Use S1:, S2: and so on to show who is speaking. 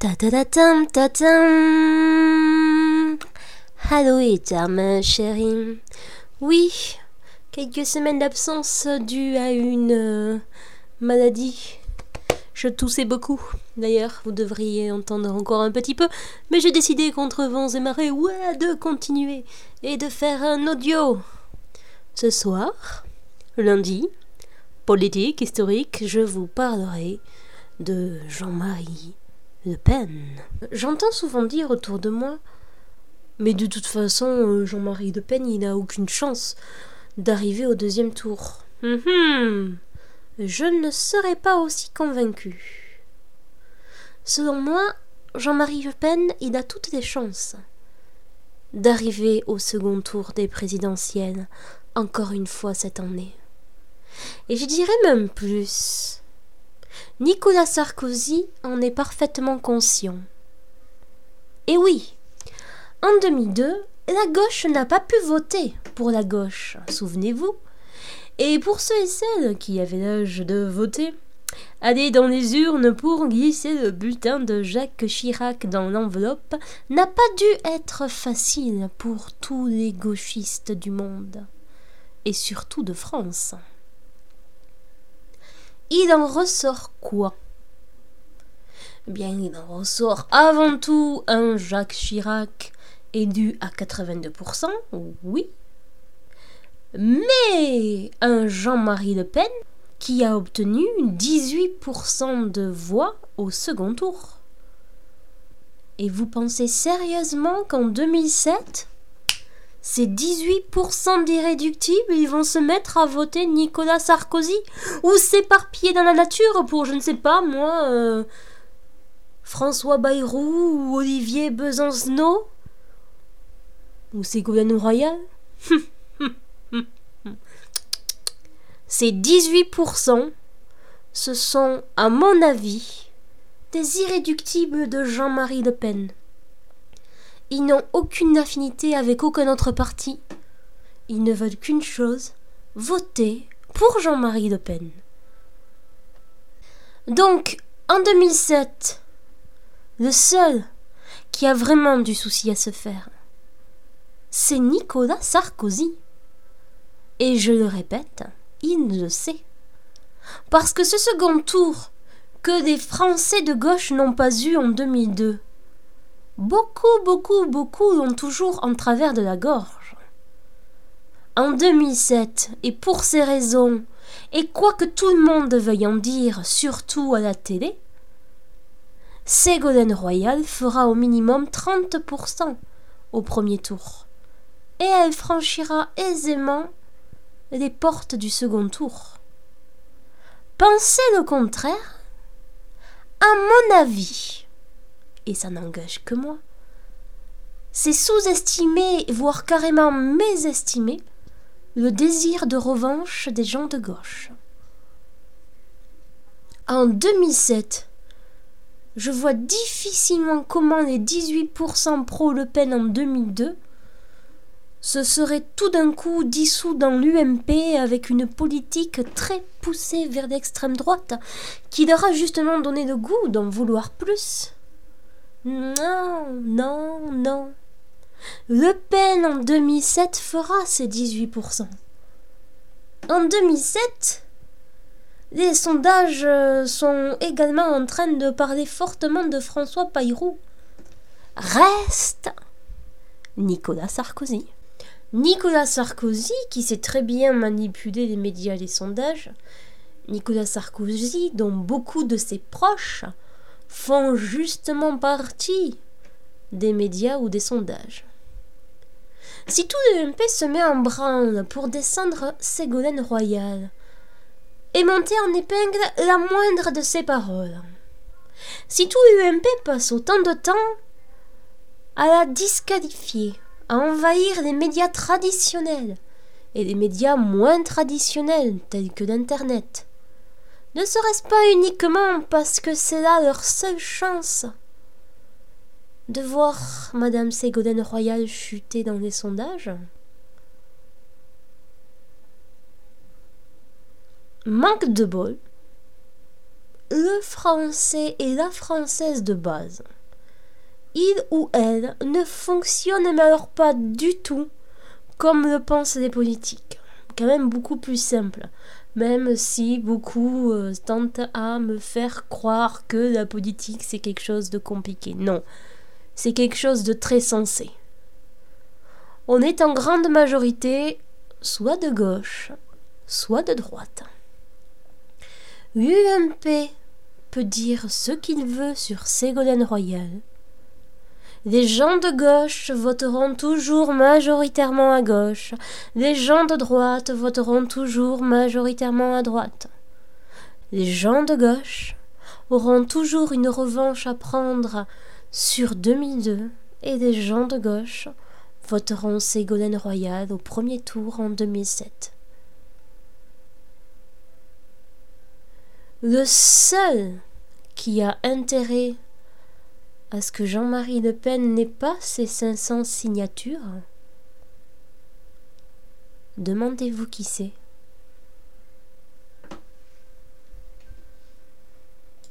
S1: Ta ta ta. Allô ma chérie. Oui, quelques semaines d'absence dues à une euh, maladie. Je toussais beaucoup. D'ailleurs, vous devriez entendre encore un petit peu, mais j'ai décidé contre vents et marées, ouais, de continuer et de faire un audio. Ce soir, lundi, politique, historique, je vous parlerai de Jean-Marie Le Pen. J'entends souvent dire autour de moi mais de toute façon, euh, Jean-Marie Le Pen, il n'a aucune chance d'arriver au deuxième tour. Hum, hum. Je ne serais pas aussi convaincu. Selon moi, Jean-Marie Le Pen, il a toutes les chances d'arriver au second tour des présidentielles, encore une fois cette année. Et je dirais même plus. Nicolas Sarkozy en est parfaitement conscient. Et oui, en 2002, la gauche n'a pas pu voter pour la gauche, souvenez-vous. Et pour ceux et celles qui avaient l'âge de voter, aller dans les urnes pour glisser le bulletin de Jacques Chirac dans l'enveloppe n'a pas dû être facile pour tous les gauchistes du monde, et surtout de France. Il en ressort quoi? Eh Bien, il en ressort avant tout un Jacques Chirac élu à 82%, oui, mais un Jean-Marie Le Pen qui a obtenu 18% de voix au second tour. Et vous pensez sérieusement qu'en 2007, ces 18% d'irréductibles, ils vont se mettre à voter Nicolas Sarkozy ou s'éparpiller dans la nature pour, je ne sais pas, moi, euh, François Bayrou ou Olivier Besancenot Ou Ségolène Royal Ces 18%, ce sont, à mon avis, des irréductibles de Jean-Marie Le Pen. Ils n'ont aucune affinité avec aucun autre parti. Ils ne veulent qu'une chose, voter pour Jean-Marie Le Pen. Donc, en 2007, le seul qui a vraiment du souci à se faire, c'est Nicolas Sarkozy. Et je le répète, il le sait. Parce que ce second tour que les Français de gauche n'ont pas eu en 2002, beaucoup, beaucoup, beaucoup l'ont toujours en travers de la gorge. En 2007, et pour ces raisons, et quoi que tout le monde veuille en dire, surtout à la télé, Ségolène Royal fera au minimum 30% au premier tour. Et elle franchira aisément les portes du second tour. Pensez le contraire À mon avis, et ça n'engage que moi, c'est sous-estimer, voire carrément mésestimer, le désir de revanche des gens de gauche. En 2007, je vois difficilement comment les 18% pro-Le Pen en 2002 se serait tout d'un coup dissous dans l'UMP avec une politique très poussée vers l'extrême droite qui leur a justement donné le goût d'en vouloir plus. Non, non, non. Le Pen en 2007 fera ses 18%. En 2007, les sondages euh, sont également en train de parler fortement de François Payrou. Reste Nicolas Sarkozy. Nicolas Sarkozy, qui sait très bien manipuler les médias et les sondages, Nicolas Sarkozy, dont beaucoup de ses proches font justement partie des médias ou des sondages. Si tout le MP se met en branle pour descendre Ségolène Royal et monter en épingle la moindre de ses paroles, si tout l'UMP passe autant de temps à la disqualifier, à envahir les médias traditionnels et les médias moins traditionnels tels que l'Internet. Ne serait-ce pas uniquement parce que c'est là leur seule chance de voir Madame Ségolène Royal chuter dans les sondages? Manque de bol. le français et la française de base, il ou elle ne fonctionne alors pas du tout comme le pensent les politiques. Quand même beaucoup plus simple. Même si beaucoup euh, tentent à me faire croire que la politique c'est quelque chose de compliqué. Non, c'est quelque chose de très sensé. On est en grande majorité soit de gauche, soit de droite. L'UMP peut dire ce qu'il veut sur Ségolène Royal. Les gens de gauche voteront toujours majoritairement à gauche. Les gens de droite voteront toujours majoritairement à droite. Les gens de gauche auront toujours une revanche à prendre sur 2002 et les gens de gauche voteront Ségolène Royal au premier tour en 2007. Le seul qui a intérêt à ce que Jean-Marie Le Pen n'ait pas ses 500 signatures, demandez-vous qui c'est.